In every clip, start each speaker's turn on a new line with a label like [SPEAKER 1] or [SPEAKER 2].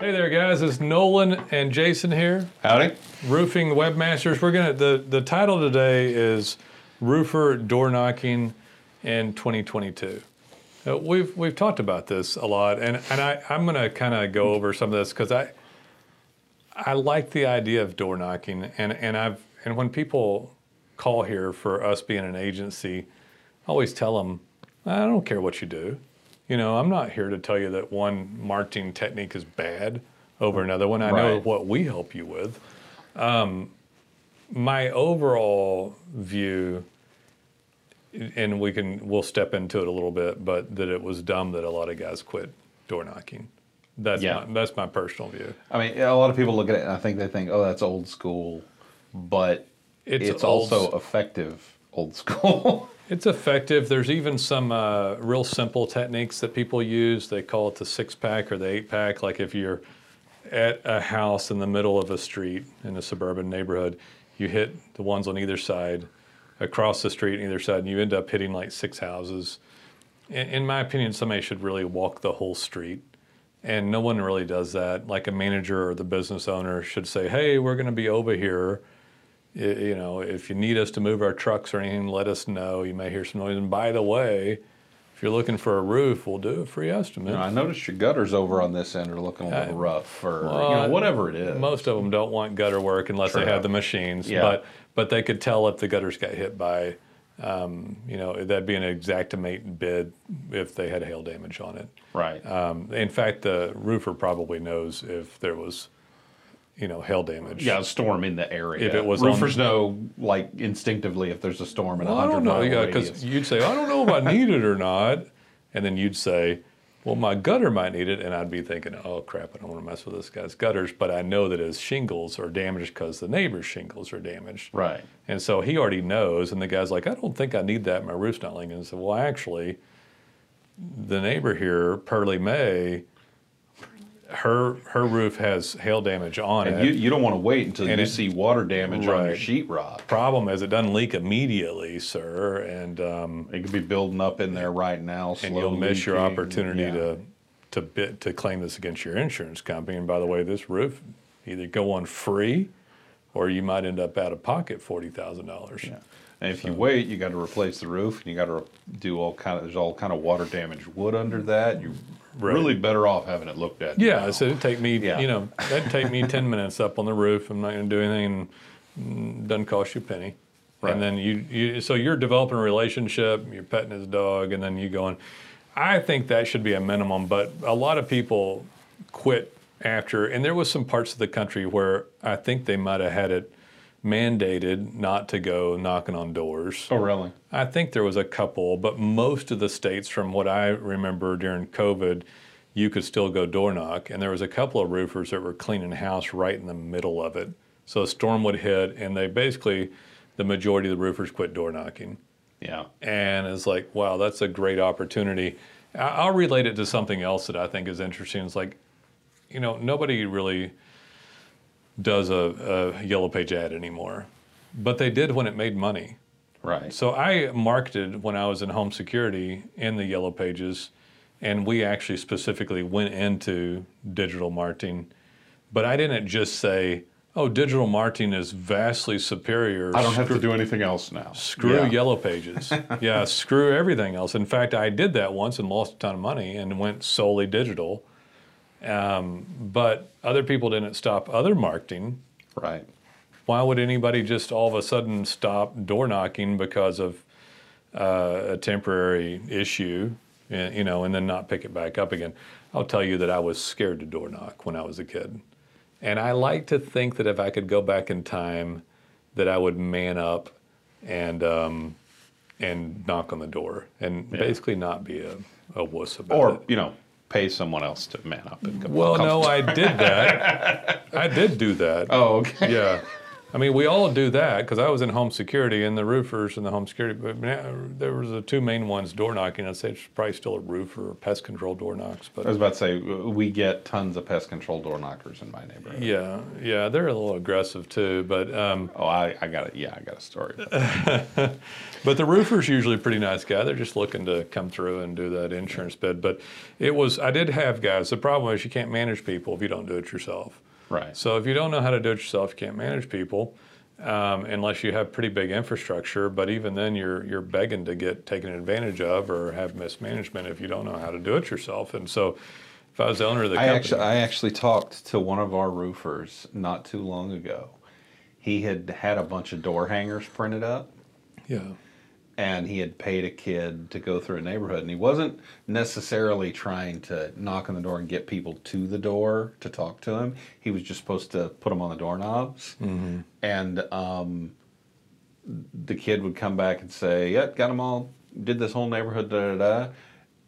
[SPEAKER 1] Hey there, guys. It's Nolan and Jason here,
[SPEAKER 2] Howdy.
[SPEAKER 1] roofing webmasters. We're gonna the the title today is roofer door knocking in 2022. Uh, we've we've talked about this a lot, and and I I'm gonna kind of go over some of this because I I like the idea of door knocking, and and I've and when people call here for us being an agency, I always tell them I don't care what you do. You know, I'm not here to tell you that one marketing technique is bad over another one. I know what we help you with. Um, my overall view, and we can we'll step into it a little bit, but that it was dumb that a lot of guys quit door knocking. That's
[SPEAKER 2] Yeah.
[SPEAKER 1] my, that's my personal view.
[SPEAKER 2] I mean, a lot of people look at it and I think they think, oh, that's old school, but
[SPEAKER 1] It's
[SPEAKER 2] it's, also effective old school.
[SPEAKER 1] It's effective. There's even some uh, real simple techniques that people use. They call it the six pack or the eight pack. Like if you're at a house in the middle of a street in a suburban neighborhood, you hit the ones on either side, across the street on either side, and you end up hitting like six houses. In, in my opinion, somebody should really walk the whole street. And no one really does that. Like a manager or the business owner should say, hey, we're going to be over here you know, if you need us to move our trucks or anything, let us know. You may hear some noise. And by the way, if you're looking for a roof, we'll do a free estimate.
[SPEAKER 2] You know, I noticed your gutters over on this end are looking a little rough, or you know, whatever it is.
[SPEAKER 1] Most of them don't want gutter work unless they have the machines.
[SPEAKER 2] Yeah.
[SPEAKER 1] But but they could tell if the gutters got hit by, um, you know, that'd be an Xactimate bid if they had hail damage on it.
[SPEAKER 2] right.
[SPEAKER 1] Um, in fact, the roofer probably knows if there was, you know, hail damage.
[SPEAKER 2] yeah, a storm in the area.
[SPEAKER 1] If it was on-
[SPEAKER 2] roofers know, like instinctively, if there's a storm in a
[SPEAKER 1] Well, I
[SPEAKER 2] hundred
[SPEAKER 1] don't know,
[SPEAKER 2] mile
[SPEAKER 1] yeah, because you'd say, I don't know if I need it or not, and then you'd say, well, my gutter might need it, and I'd be thinking, oh crap, I don't want to mess with this guy's gutters, but I know that his shingles are damaged because the neighbor's shingles are damaged,
[SPEAKER 2] Right.
[SPEAKER 1] and so he already knows, and the guy's like, I don't think I need that. My roof's not leaking. And so, well, actually, the neighbor here, Pearly May, her her roof has hail damage on
[SPEAKER 2] And
[SPEAKER 1] it.
[SPEAKER 2] you, you don't want to wait until
[SPEAKER 1] And
[SPEAKER 2] you
[SPEAKER 1] it-
[SPEAKER 2] see water damage on your sheetrock.
[SPEAKER 1] Problem is, it doesn't leak immediately, sir, and um,
[SPEAKER 2] It could be building up in there right now,
[SPEAKER 1] and you'll miss your opportunity
[SPEAKER 2] Yeah.
[SPEAKER 1] to to bid, to claim this against your insurance company. And by the way, this roof either go on free, or you might end up out of pocket forty thousand dollars.
[SPEAKER 2] And if you wait, you got to replace the roof, and you got to do all kind of there's all kind of water damaged wood under that. You're
[SPEAKER 1] Right.
[SPEAKER 2] really better off having it looked at.
[SPEAKER 1] Yeah,
[SPEAKER 2] now.
[SPEAKER 1] so it'd take me,
[SPEAKER 2] Yeah.
[SPEAKER 1] you know, that'd take me ten minutes up on the roof. I'm not going to do anything. And, mm, doesn't cost you a penny.
[SPEAKER 2] Right.
[SPEAKER 1] And then you, you, so you're developing a relationship. You're petting his dog, and then you going. I think that should be a minimum, but a lot of people quit after, and there was some parts of the country where I think they might have had it mandated not to go knocking on doors.
[SPEAKER 2] Oh, really?
[SPEAKER 1] I think there was a couple, but most of the states, from what I remember during COVID, you could still go door knock. And there was a couple of roofers that were cleaning house right in the middle of it. So a storm would hit, and they basically, the majority of the roofers quit door knocking.
[SPEAKER 2] Yeah.
[SPEAKER 1] And it's like, wow, that's a great opportunity. I'll relate it to something else that I think is interesting. It's like, you know, nobody really does a, a yellow page ad anymore, but they did when it made money.
[SPEAKER 2] Right.
[SPEAKER 1] So I marketed when I was in home security in the yellow pages, and we actually specifically went into digital marketing. But I didn't just say, "Oh, digital marketing is vastly superior."
[SPEAKER 2] I don't have to do anything else now.
[SPEAKER 1] Screw
[SPEAKER 2] Yeah.
[SPEAKER 1] yellow pages. yeah, screw everything else. In fact, I did that once and lost a ton of money and went solely digital. Um, but other people didn't stop other marketing
[SPEAKER 2] Right.
[SPEAKER 1] why would anybody just all of a sudden stop door knocking because of uh, a temporary issue, and, you know, and then not pick it back up again? I'll tell you that I was scared to door knock when I was a kid, and I like to think that if I could go back in time, that I would man up and um, and knock on the door and basically not be a, a wuss about
[SPEAKER 2] Or
[SPEAKER 1] it.
[SPEAKER 2] you know, pay someone else to man up and come.
[SPEAKER 1] Well,
[SPEAKER 2] come-
[SPEAKER 1] no, I did that. I did do that.
[SPEAKER 2] Oh, okay.
[SPEAKER 1] Yeah. I mean, we all do that because I was in home security and the roofers and the home security. But there was the two main ones door knocking. I'd say it's probably still a roofer or pest control door knocks. But
[SPEAKER 2] I was about to say we get tons of pest control door knockers in my neighborhood.
[SPEAKER 1] yeah, yeah, they're a little aggressive too. But um,
[SPEAKER 2] Oh, I, I got it. Yeah, I got a story.
[SPEAKER 1] But the roofer's usually a pretty nice guy. They're just looking to come through and do that insurance bid. But it was, I did have guys. The problem is you can't manage people if you don't do it yourself.
[SPEAKER 2] Right.
[SPEAKER 1] So if you don't know how to do it yourself, you can't manage people um, unless you have pretty big infrastructure. But even then, you're you're begging to get taken advantage of or have mismanagement if you don't know how to do it yourself. And so, if I was the owner of the
[SPEAKER 2] I
[SPEAKER 1] company,
[SPEAKER 2] actually, I actually talked to one of our roofers not too long ago. He had had a bunch of door hangers printed up,
[SPEAKER 1] yeah,
[SPEAKER 2] and he had paid a kid to go through a neighborhood, and he wasn't necessarily trying to knock on the door and get people to the door to talk to him. He was just supposed to put them on the doorknobs, and um, the kid would come back and say, "Yep, got them all. Did this whole neighborhood, da da da."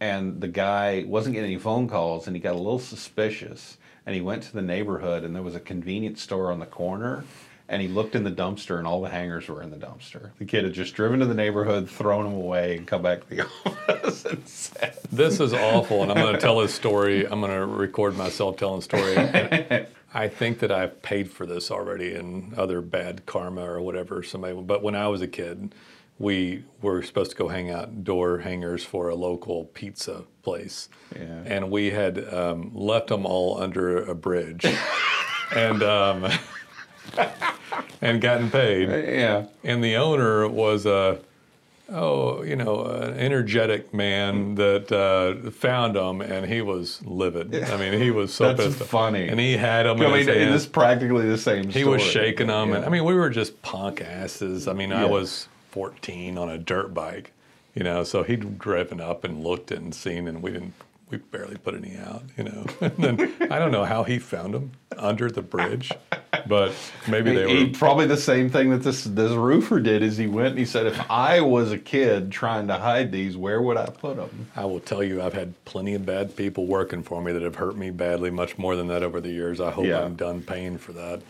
[SPEAKER 2] And the guy wasn't getting any phone calls, and he got a little suspicious. And he went to the neighborhood, and there was a convenience store on the corner. And he looked in the dumpster, and all the hangers were in the dumpster. The kid had just driven to the neighborhood, thrown them away, and come back to the office and said,
[SPEAKER 1] this is awful. And I'm going to tell this story. I'm going to record myself telling the story. And I think that I've paid for this already in other bad karma or whatever. Somebody, but when I was a kid, we were supposed to go hang out door hangers for a local pizza place,
[SPEAKER 2] Yeah.
[SPEAKER 1] and we had um, left them all under a bridge, and um, and gotten paid.
[SPEAKER 2] "Yeah,
[SPEAKER 1] And the owner was a, oh, you know, an energetic man that uh, found them, and he was livid. I mean, he was so
[SPEAKER 2] That's
[SPEAKER 1] pissed.
[SPEAKER 2] funny.
[SPEAKER 1] And he had them.
[SPEAKER 2] I mean, it's practically the same."
[SPEAKER 1] He was shaking them, and I mean, we were just punk asses. I mean, I was 14 on a dirt bike, you know, so he'd driven up and looked and seen, and we didn't. We barely put any out, you know. and then I don't know how he found them under the bridge, but maybe they
[SPEAKER 2] he,
[SPEAKER 1] were.
[SPEAKER 2] probably the same thing that this this roofer did is he went and he said if I was a kid trying to hide these where would I put them
[SPEAKER 1] I will tell you, I've had plenty of bad people working for me that have hurt me badly, much more than that over the years. I hope
[SPEAKER 2] Yeah.
[SPEAKER 1] I'm done paying for that.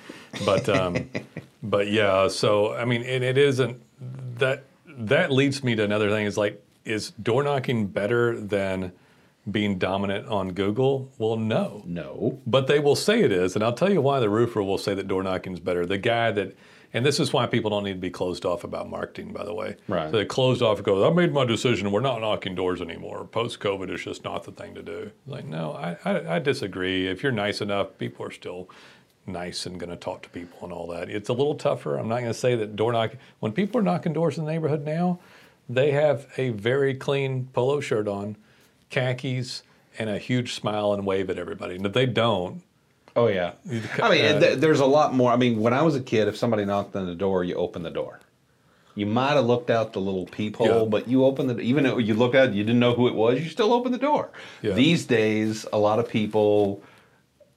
[SPEAKER 1] But, um, but yeah. So I mean, and it isn't that. That leads me to another thing. Is like, is door knocking better than being dominant on Google? Well, no.
[SPEAKER 2] no
[SPEAKER 1] But they will say it is, and I'll tell you why the roofer will say that door knocking is better. The guy that, and this is why people don't need to be closed off about marketing, by the way.
[SPEAKER 2] Right.
[SPEAKER 1] So they closed off and goes, I made my decision. We're not knocking doors anymore. Post COVID is just not the thing to do. Like, no, I, I, I disagree. If you're nice enough, people are still nice and going to talk to people and all that. It's a little tougher. I'm not going to say that door knocking, when people are knocking doors in the neighborhood now, they have a very clean polo shirt on, khakis, and a huge smile and wave at everybody. And if they don't,
[SPEAKER 2] oh yeah I mean
[SPEAKER 1] uh,
[SPEAKER 2] th- there's a lot more I mean when I was a kid if somebody knocked on the door you open the door you might have looked out the little peephole
[SPEAKER 1] Yeah.
[SPEAKER 2] but you opened the even though you look out you didn't know who it was you still open the door
[SPEAKER 1] Yeah.
[SPEAKER 2] these days a lot of people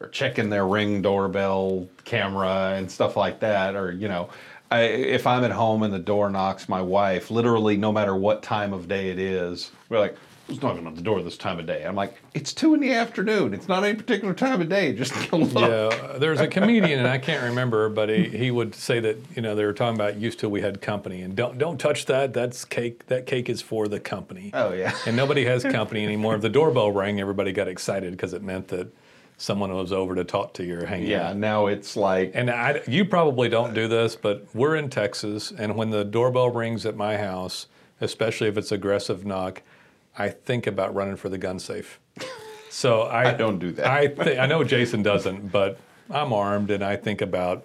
[SPEAKER 2] are checking their ring doorbell camera and stuff like that or you know I, if i'm at home and the door knocks my wife literally no matter what time of day it is we're like who's knocking on the door this time of day i'm like it's two in the afternoon it's not any particular time of day just look.
[SPEAKER 1] Yeah, uh, there's a comedian, and I can't remember, but he, he would say that you know they were talking about used to we had company, and don't don't touch that. That's cake. That cake is for the company.
[SPEAKER 2] oh yeah
[SPEAKER 1] And nobody has company anymore. If the doorbell rang, everybody got excited because it meant that someone was over to talk to you or hang
[SPEAKER 2] yeah
[SPEAKER 1] out.
[SPEAKER 2] now it's like
[SPEAKER 1] And I, you probably don't do this, but we're in Texas, and when the doorbell rings at my house, especially if it's aggressive knock, I think about running for the gun safe. So I,
[SPEAKER 2] I don't do that.
[SPEAKER 1] I th- I know Jason doesn't, but I'm armed, and I think about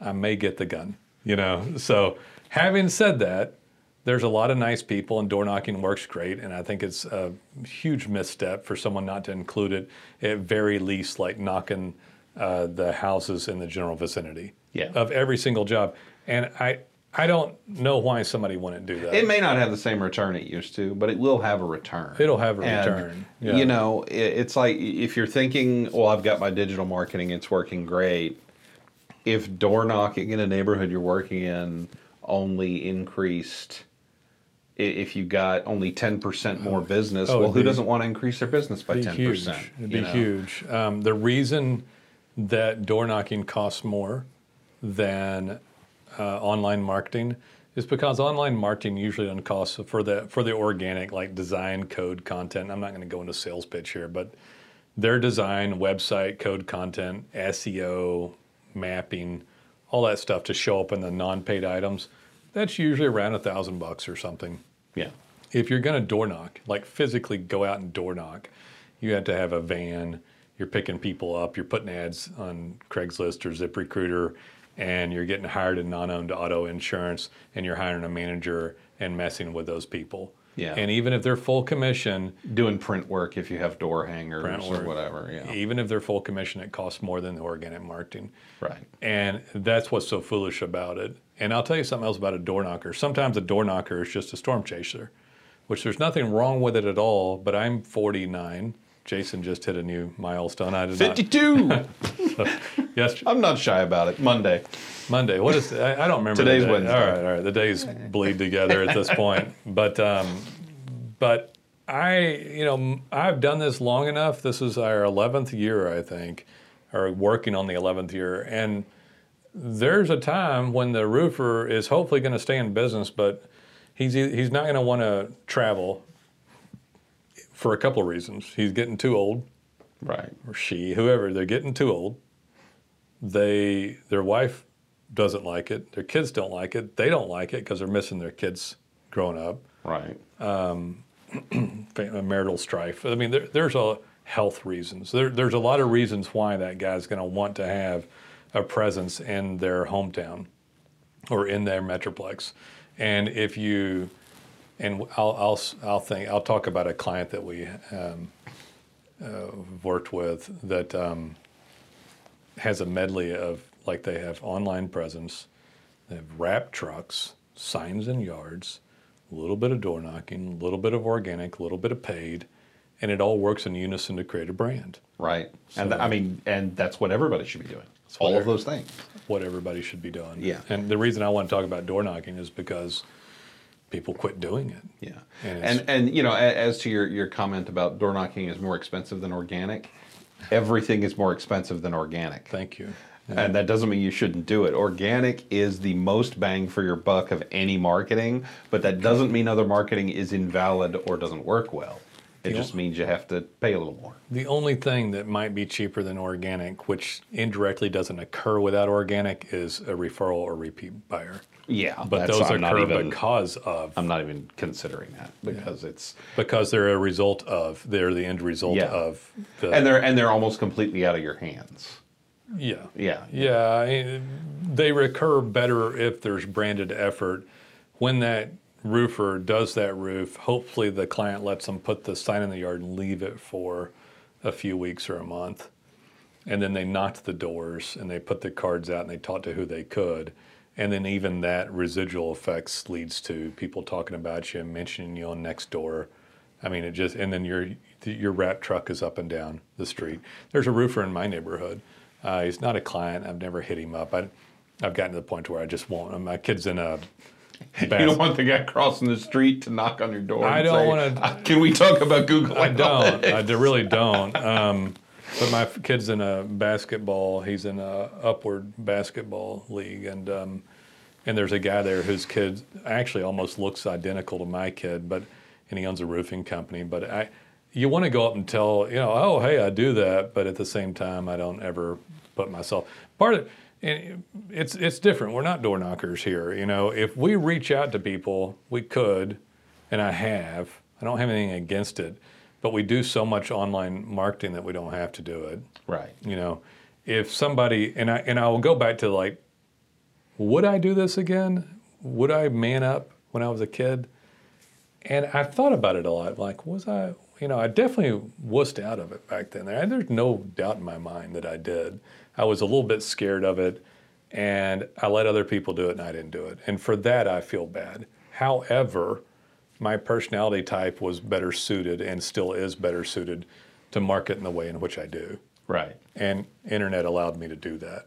[SPEAKER 1] I may get the gun. You know. So having said that, there's a lot of nice people, and door knocking works great. And I think it's a huge misstep for someone not to include it at very least, like knocking uh, the houses in the general vicinity
[SPEAKER 2] Yeah.
[SPEAKER 1] of every single job. And I I don't know why somebody wouldn't do that.
[SPEAKER 2] It may not have the same return it used to, but it will have a return.
[SPEAKER 1] It'll have a
[SPEAKER 2] And,
[SPEAKER 1] return, yeah.
[SPEAKER 2] You know, it's like if you're thinking, well, I've got my digital marketing, it's working great. If door knocking in a neighborhood you're working in only increased, if you got only 10% more business,
[SPEAKER 1] Oh,
[SPEAKER 2] well, who
[SPEAKER 1] be-
[SPEAKER 2] doesn't want to increase their business by
[SPEAKER 1] be
[SPEAKER 2] 10%?
[SPEAKER 1] huge. It'd be
[SPEAKER 2] know?
[SPEAKER 1] huge. Um, the reason that door knocking costs more than uh, online marketing is because online marketing usually doesn't cost for the for the organic like design code content. I'm not going to go into sales pitch here, but their design, website, code content, SEO, mapping, all that stuff to show up in the non-paid items, that's usually around a thousand bucks or something.
[SPEAKER 2] Yeah.
[SPEAKER 1] If you're going to door knock, like physically go out and door knock, you have to have a van. You're picking people up. You're putting ads on Craigslist or ZipRecruiter, and you're getting hired in non-owned auto insurance, and you're hiring a manager and messing with those people.
[SPEAKER 2] Yeah.
[SPEAKER 1] And even if they're full commission,
[SPEAKER 2] Doing print work if you have door hangers or whatever. Yeah.
[SPEAKER 1] even if they're full commission, it costs more than the organic marketing.
[SPEAKER 2] Right.
[SPEAKER 1] And that's what's so foolish about it. And I'll tell you something else about a door knocker. Sometimes a door knocker is just a storm chaser, which there's nothing wrong with it at all. But I'm 49. Jason just hit a new milestone. I did not.
[SPEAKER 2] 52.
[SPEAKER 1] Yes,
[SPEAKER 2] I'm not shy about it. Monday.
[SPEAKER 1] Monday. What is? I, I don't remember.
[SPEAKER 2] Today's
[SPEAKER 1] day.
[SPEAKER 2] Wednesday.
[SPEAKER 1] All right, all right. The days bleed together at this point. But um, but I, you know, I've done this long enough. This is our 11th year, I think, or working on the 11th year, and there's a time when the roofer is hopefully going to stay in business, but he's he's not going to want to travel for a couple of reasons. He's getting too old
[SPEAKER 2] Right.
[SPEAKER 1] or she, whoever, they're getting too old. They, their wife doesn't like it. Their kids don't like it. They don't like it because they're missing their kids growing up.
[SPEAKER 2] Right.
[SPEAKER 1] Fa- Marital strife. I mean, there, there's a health reasons. There, there's a lot of reasons why that guy's going to want to have a presence in their hometown or in their metroplex. And if you, and I'll, I'll, I'll think, I'll talk about a client that we um, uh, worked with that um, has a medley of, like they have online presence, they have wrap trucks, signs in yards, a little bit of door knocking, a little bit of organic, a little bit of paid, and it all works in unison to create a brand.
[SPEAKER 2] Right. and th- I mean, and that's what everybody should be doing.
[SPEAKER 1] what
[SPEAKER 2] All of those things.
[SPEAKER 1] What everybody should be doing.
[SPEAKER 2] Yeah.
[SPEAKER 1] And the reason I want to talk about door knocking is because people quit doing it.
[SPEAKER 2] Yeah.
[SPEAKER 1] And
[SPEAKER 2] And and you know, as to your your comment about door knocking is more expensive than organic, everything is more expensive than organic.
[SPEAKER 1] Thank you.
[SPEAKER 2] And that doesn't mean you shouldn't do it. Organic is the most bang for your buck of any marketing, but that doesn't mean other marketing is invalid or doesn't work well. It
[SPEAKER 1] Yeah.
[SPEAKER 2] just means you have to pay a little more.
[SPEAKER 1] The only thing that might be cheaper than organic, which indirectly doesn't occur without organic, is a referral or repeat buyer.
[SPEAKER 2] Yeah,
[SPEAKER 1] But those
[SPEAKER 2] I'm not
[SPEAKER 1] occur
[SPEAKER 2] even,
[SPEAKER 1] because of
[SPEAKER 2] I'm not even considering that because it's
[SPEAKER 1] because they're a result of they're the end result
[SPEAKER 2] Yeah.
[SPEAKER 1] of the
[SPEAKER 2] and they're and they're almost completely out of your hands.
[SPEAKER 1] yeah
[SPEAKER 2] Yeah.
[SPEAKER 1] yeah I- they recur better if there's branded effort when that roofer does that roof hopefully the client lets them put the sign in the yard and leave it for a few weeks or a month. And then they knocked the doors and they put the cards out and they talked to who they could. And then even that residual effects leads to people talking about you mentioning you on next door. I mean it just and then your your wrap truck is up and down the street. There's a roofer in my neighborhood. Uh, he's not a client. I've never hit him up. I, i've gotten to the point where i just won't my kid's in a
[SPEAKER 2] You don't want the guy crossing the street to knock on your door.
[SPEAKER 1] I don't wanna-
[SPEAKER 2] "Uh, Can we talk about Google?
[SPEAKER 1] I don't. I really don't. Um, but my kid's in a basketball. He's in a upward basketball league, and um, and there's a guy there whose kid actually almost looks identical to my kid, but and he owns a roofing company. But I, you want to go up and tell you know, oh hey, I do that, but at the same time, I don't ever put myself part of. And it's it's different. We're not door knockers here. You know, if we reach out to people, we could, and I have. I don't have anything against it, but we do so much online marketing that we don't have to do it.
[SPEAKER 2] Right.
[SPEAKER 1] You know, if somebody and I and I will go back to like, would I do this again? Would I man up when I was a kid? And I thought about it a lot. Like, was I? You know, I definitely wussed out of it back then. There's no doubt in my mind that I did. I was a little bit scared of it, and I let other people do it, and I didn't do it. And for that, I feel bad. However, my personality type was better suited, and still is better suited, to market in the way in which I do
[SPEAKER 2] Right.
[SPEAKER 1] and internet allowed me to do that.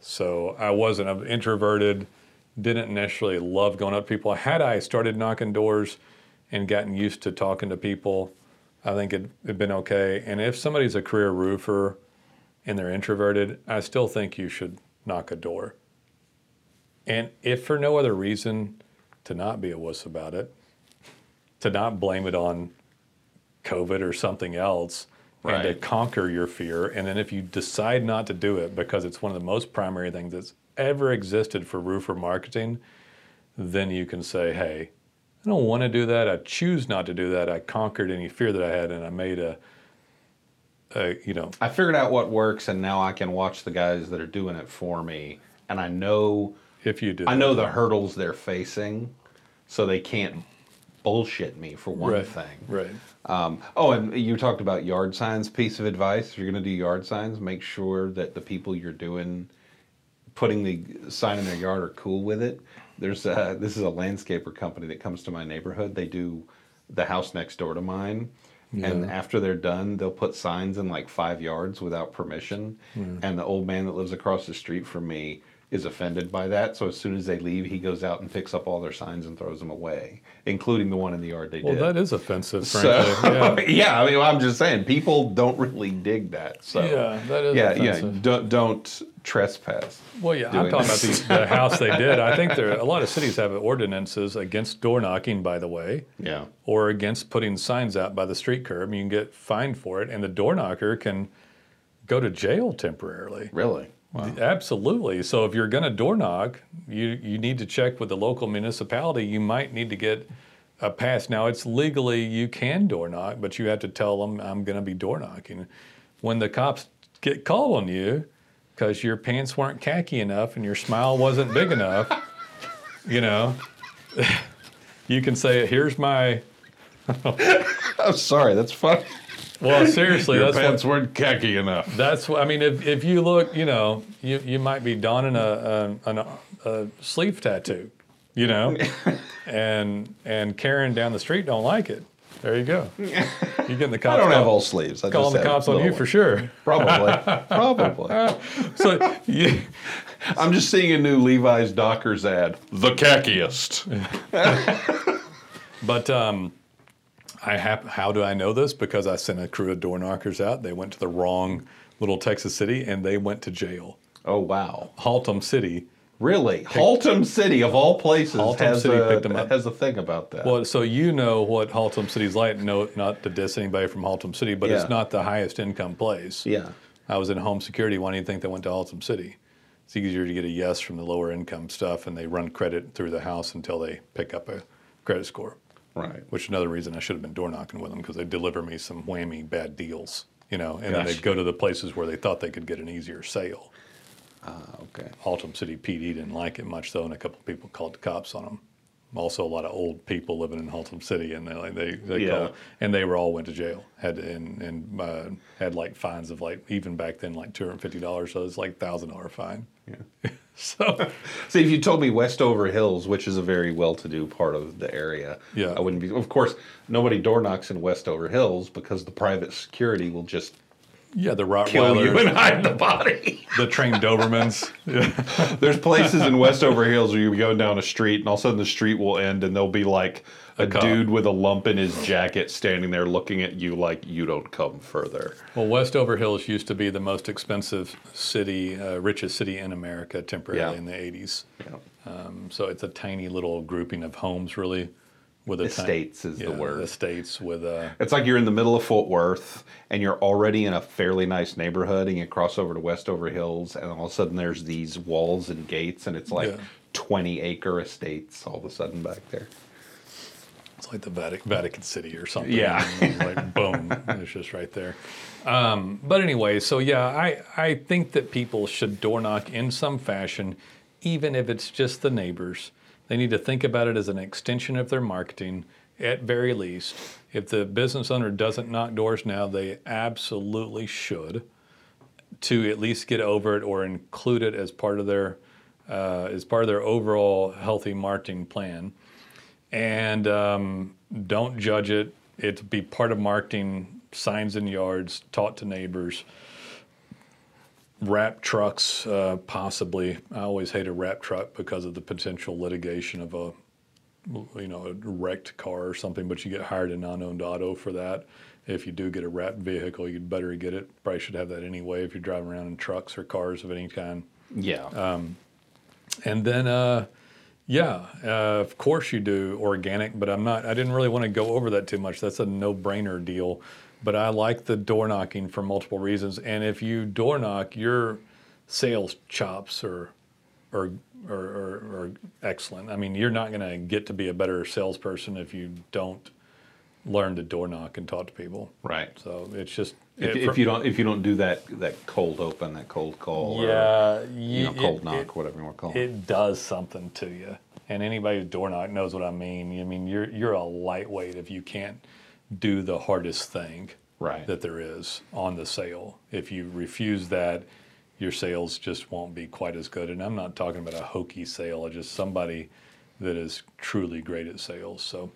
[SPEAKER 1] So I wasn't I'm introverted, didn't necessarily love going up to people. Had I started knocking doors and gotten used to talking to people, I think it'd, it'd been okay. And if somebody's a career roofer and they're introverted, I still think you should knock a door And if for no other reason, to not be a wuss about it, to not blame it on COVID or something else, and to conquer your fear. And then if you decide not to do it because it's one of the most primary things that's ever existed for roofer marketing, then you can say, hey, I don't want to do that. I choose not to do that. I conquered any fear that I had and I made a, a you know,
[SPEAKER 2] I figured out what works, and now I can watch the guys that are doing it for me, and I know
[SPEAKER 1] if you do
[SPEAKER 2] I know the hurdles they're facing, so they can't bullshit me for one
[SPEAKER 1] right,
[SPEAKER 2] thing.
[SPEAKER 1] Right.
[SPEAKER 2] Um, oh, and you talked about yard signs. Piece of advice: if you're going to do yard signs, make sure that the people you're doing putting the sign in their yard are cool with it. There's a, this is a landscaper company that comes to my neighborhood. They do the house next door to mine. And after they're done, they'll put signs in like five yards without permission. Hmm. And the old man that lives across the street from me is offended by that. So as soon as they leave, he goes out and picks up all their signs and throws them away, including the one in the yard they
[SPEAKER 1] Well,
[SPEAKER 2] did.
[SPEAKER 1] Well, that is offensive,
[SPEAKER 2] So
[SPEAKER 1] yeah.
[SPEAKER 2] yeah, I mean, I'm just saying, people don't really dig that. So
[SPEAKER 1] Yeah, that is
[SPEAKER 2] yeah,
[SPEAKER 1] offensive.
[SPEAKER 2] yeah. Don't don't trespass.
[SPEAKER 1] Well, yeah, I'm talking
[SPEAKER 2] this.
[SPEAKER 1] about the, the house they did. I think there a lot of cities have ordinances against door knocking, by the way,
[SPEAKER 2] Yeah,
[SPEAKER 1] or against putting signs out by the street curb. You can get fined for it, and the door knocker can go to jail temporarily.
[SPEAKER 2] really.
[SPEAKER 1] Absolutely. So if you're going to door knock, you you need to check with the local municipality. You might need to get a pass. Now it's legally you can door knock, but you have to tell them I'm going to be door knocking. When the cops get called on you because your pants weren't khaki enough and your smile wasn't big enough, you know, you can say, "Here's my."
[SPEAKER 2] I'm sorry. That's fun.
[SPEAKER 1] Well, seriously,
[SPEAKER 2] Your
[SPEAKER 1] that's what
[SPEAKER 2] pants weren't khaki enough.
[SPEAKER 1] That's what I mean. If, if you look, you know, you, you might be donning a, a, an- a sleeve tattoo, you know, and and Karen down the street don't like it. There you go. You getting the cops?
[SPEAKER 2] I don't have
[SPEAKER 1] call-
[SPEAKER 2] all sleeves. I
[SPEAKER 1] calling
[SPEAKER 2] just
[SPEAKER 1] the
[SPEAKER 2] have
[SPEAKER 1] cops on you
[SPEAKER 2] little
[SPEAKER 1] for sure.
[SPEAKER 2] Probably. Probably.
[SPEAKER 1] So you,
[SPEAKER 2] I'm just seeing a new Levi's Dockers ad. The khakiest.
[SPEAKER 1] but um, I have. How do I know this? Because I sent a crew of door knockers out. They went to the wrong little Texas city and they went to jail.
[SPEAKER 2] Oh wow.
[SPEAKER 1] Haltom City.
[SPEAKER 2] Really? Haltom City of all places
[SPEAKER 1] Haltom
[SPEAKER 2] has
[SPEAKER 1] City
[SPEAKER 2] a
[SPEAKER 1] picked 'em up.
[SPEAKER 2] has a thing about that.
[SPEAKER 1] Well, so you know what Haltom City's like. No, not to diss anybody from Haltom City, but
[SPEAKER 2] Yeah.
[SPEAKER 1] it's not the highest income place.
[SPEAKER 2] yeah.
[SPEAKER 1] I was in home security. Why do you think they went to Haltom City? It's easier to get a yes from the lower income stuff, and they run credit through the house until they pick up a credit score.
[SPEAKER 2] Right.
[SPEAKER 1] Which is another reason I should have been door knocking with them because they deliver me some whammy bad deals, you know, and then
[SPEAKER 2] they'd
[SPEAKER 1] go to the places where they thought they could get an easier sale.
[SPEAKER 2] Ah, okay.
[SPEAKER 1] Haltom City PD didn't like it much though, and a couple of people called the cops on them. Also, a lot of old people living in Haltom City, and they like they, they
[SPEAKER 2] Yeah.
[SPEAKER 1] called, and they were all went to jail. Had and and uh, had like fines of like even back then like two hundred fifty dollars. So it's like thousand dollar fine.
[SPEAKER 2] Yeah.
[SPEAKER 1] So
[SPEAKER 2] See, if you told me Westover Hills, which is a very well-to-do part of the area,
[SPEAKER 1] Yeah.
[SPEAKER 2] I wouldn't be. Of course, nobody door knocks in Westover Hills because the private security will just
[SPEAKER 1] yeah, the
[SPEAKER 2] kill you and hide the body.
[SPEAKER 1] the trained Dobermans. Yeah.
[SPEAKER 2] There's places in Westover Hills where you go down a street and all of a sudden the street will end and there'll be like a,
[SPEAKER 1] cop.
[SPEAKER 2] dude with a lump in his jacket standing there looking at you like you don't come further.
[SPEAKER 1] Well, Westover Hills used to be the most expensive city, uh, richest city in America temporarily
[SPEAKER 2] Yeah.
[SPEAKER 1] in the eighties.
[SPEAKER 2] Yeah.
[SPEAKER 1] Um, so it's a tiny little grouping of homes, really, with a
[SPEAKER 2] Estates is the word.
[SPEAKER 1] Estates with uh,
[SPEAKER 2] It's like you're in the middle of Fort Worth and you're already in a fairly nice neighborhood and you cross over to Westover Hills and all of a sudden there's these walls and gates and it's like
[SPEAKER 1] Yeah.
[SPEAKER 2] 20 acre estates all of a sudden back there.
[SPEAKER 1] It's like the Vatican, Vatican City or something.
[SPEAKER 2] Yeah.
[SPEAKER 1] Like boom, it's just right there. Um, but anyway, so yeah, I I think that people should door knock in some fashion, even if it's just the neighbors. They need to think about it as an extension of their marketing, at very least. If the business owner doesn't knock doors now, they absolutely should to at least get over it or include it as part of their uh, as part of their overall healthy marketing plan. And um, don't judge it. It be part of marketing. Signs in yards, taught to neighbors. Wrap trucks, uh, possibly. I always hate a wrap truck because of the potential litigation of a, you know, a wrecked car or something. But you get hired a non-owned auto for that. If you do get a wrapped vehicle, you'd better get it. Probably should have that anyway if you're driving around in trucks or cars of any kind.
[SPEAKER 2] Yeah.
[SPEAKER 1] And then, uh, yeah, uh, of course you do organic, but I'm not. I didn't really want to go over that too much. That's a no-brainer deal. But I like the door knocking for multiple reasons. And if you door knock, your sales chops are are are, are, are excellent. I mean, you're not going to get to be a better salesperson if you don't learn to door knock and talk to people.
[SPEAKER 2] Right.
[SPEAKER 1] So it's just
[SPEAKER 2] If, if you don't if you don't do that that cold open, that cold call, or,
[SPEAKER 1] yeah,
[SPEAKER 2] you know, cold
[SPEAKER 1] it-
[SPEAKER 2] knock,
[SPEAKER 1] it-
[SPEAKER 2] whatever you want to call it.
[SPEAKER 1] it does something to you. And anybody who door knock knows what I mean. I mean, you're you're a lightweight if you can't do the hardest thing
[SPEAKER 2] Right.
[SPEAKER 1] that there is on the sale. If you refuse that, your sales just won't be quite as good. And I'm not talking about a hokey sale, just somebody that is truly great at sales. So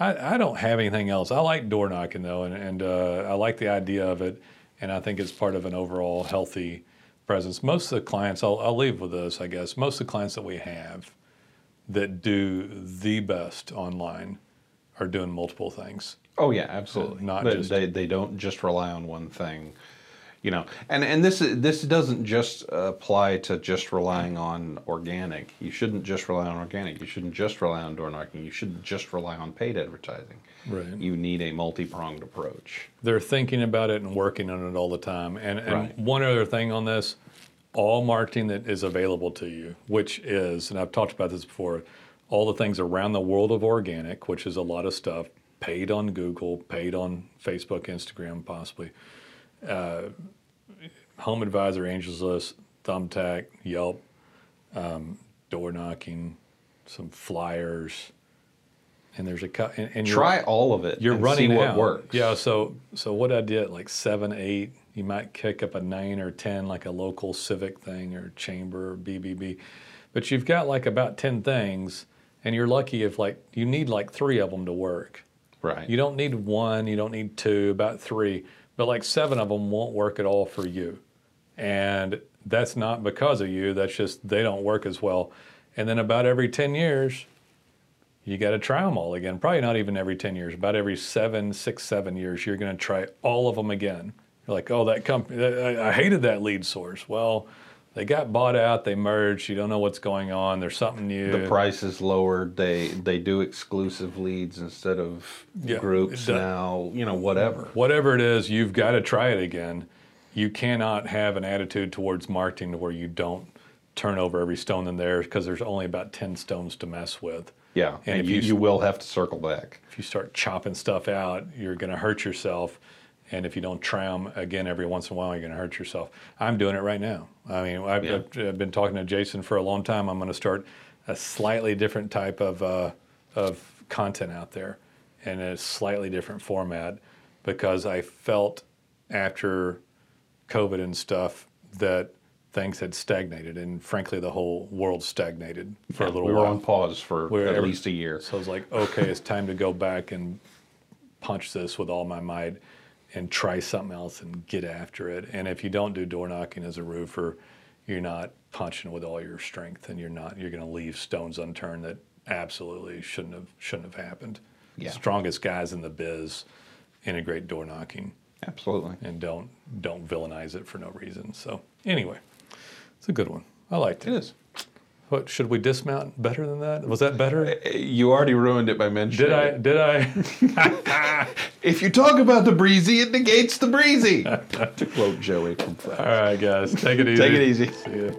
[SPEAKER 1] I, I don't have anything else. I like door knocking though, and, and uh, I like the idea of it. And I think it's part of an overall healthy presence. Most of the clients, I'll, I'll leave with this, I guess, most of the clients that we have that do the best online are doing multiple things.
[SPEAKER 2] Oh yeah, absolutely.
[SPEAKER 1] Not
[SPEAKER 2] But
[SPEAKER 1] just-
[SPEAKER 2] they they don't just rely on one thing, you know. And and this this doesn't just apply to just relying on organic. You shouldn't just rely on organic. You shouldn't just rely on door knocking. You shouldn't just rely on paid advertising.
[SPEAKER 1] Right.
[SPEAKER 2] You need a multi pronged approach.
[SPEAKER 1] they're thinking about it and working on it all the time. And, and
[SPEAKER 2] Right.
[SPEAKER 1] one other thing on this, all marketing that is available to you, which is, and I've talked about this before, all the things around the world of organic, which is a lot of stuff, paid on Google, paid on Facebook, Instagram, possibly. Uh, Home Advisor, Angie's List, Thumbtack, Yelp, um, door knocking, some flyers, and there's a cut. And, and you're-
[SPEAKER 2] Try all of it.
[SPEAKER 1] you're running
[SPEAKER 2] see what
[SPEAKER 1] out.
[SPEAKER 2] works.
[SPEAKER 1] Yeah. So so what I did like seven, eight. You might kick up a nine or ten, like a local civic thing or chamber or BBB, but you've got like about ten things, and you're lucky if like you need like three of them to work.
[SPEAKER 2] Right.
[SPEAKER 1] You don't need one, you don't need two, about three, but like seven of them won't work at all for you. And that's not because of you, that's just they don't work as well. And then about every 10 years, you got to try them all again. Probably not even every 10 years, about every seven, six, seven years, you're going to try all of them again. You're like, oh, that company, I I hated that lead source. Well, they got bought out, they merged, you don't know what's going on, there's something new.
[SPEAKER 2] the price is lower, They they do exclusive leads instead of
[SPEAKER 1] Yeah,
[SPEAKER 2] groups
[SPEAKER 1] does-
[SPEAKER 2] now. You know, whatever.
[SPEAKER 1] whatever it is, you've got to try it again. You cannot have an attitude towards marketing to where you don't turn over every stone in there because there's only about 10 stones to mess with.
[SPEAKER 2] Yeah,
[SPEAKER 1] And
[SPEAKER 2] and,
[SPEAKER 1] if
[SPEAKER 2] you,
[SPEAKER 1] you-
[SPEAKER 2] you will have to circle back.
[SPEAKER 1] If you start chopping stuff out, you're going to hurt yourself. And if you don't try them again every once in a while, you're going to hurt yourself. I'm doing it right now. I mean, I've,
[SPEAKER 2] Yeah.
[SPEAKER 1] I've, I've been talking to Jason for a long time. I'm going to start a slightly different type of, uh, of content out there in a slightly different format because I felt after COVID and stuff that things had stagnated. And frankly, the whole world stagnated for a
[SPEAKER 2] Yeah,
[SPEAKER 1] little
[SPEAKER 2] we were
[SPEAKER 1] while.
[SPEAKER 2] on pause for
[SPEAKER 1] We're
[SPEAKER 2] at least a year.
[SPEAKER 1] So I was like, okay, it's time to go back and punch this with all my might and try something else and get after it. And if you don't do door knocking as a roofer, you're not punching with all your strength and you're not you're going to leave stones unturned that absolutely shouldn't have shouldn't have happened.
[SPEAKER 2] Yeah.
[SPEAKER 1] Strongest guys in the biz integrate door knocking
[SPEAKER 2] Absolutely.
[SPEAKER 1] and don't don't villainize it for no reason. So anyway, it's a good one. I liked it.
[SPEAKER 2] It is.
[SPEAKER 1] What should we dismount better than that? Was that better?
[SPEAKER 2] Uh, uh, you already ruined it by mentioning.
[SPEAKER 1] Did I? Did I?
[SPEAKER 2] If you talk about the breezy, it negates the breezy. to quote Joey from Friends.
[SPEAKER 1] All right, guys, take it easy.
[SPEAKER 2] Take it easy.
[SPEAKER 1] See ya.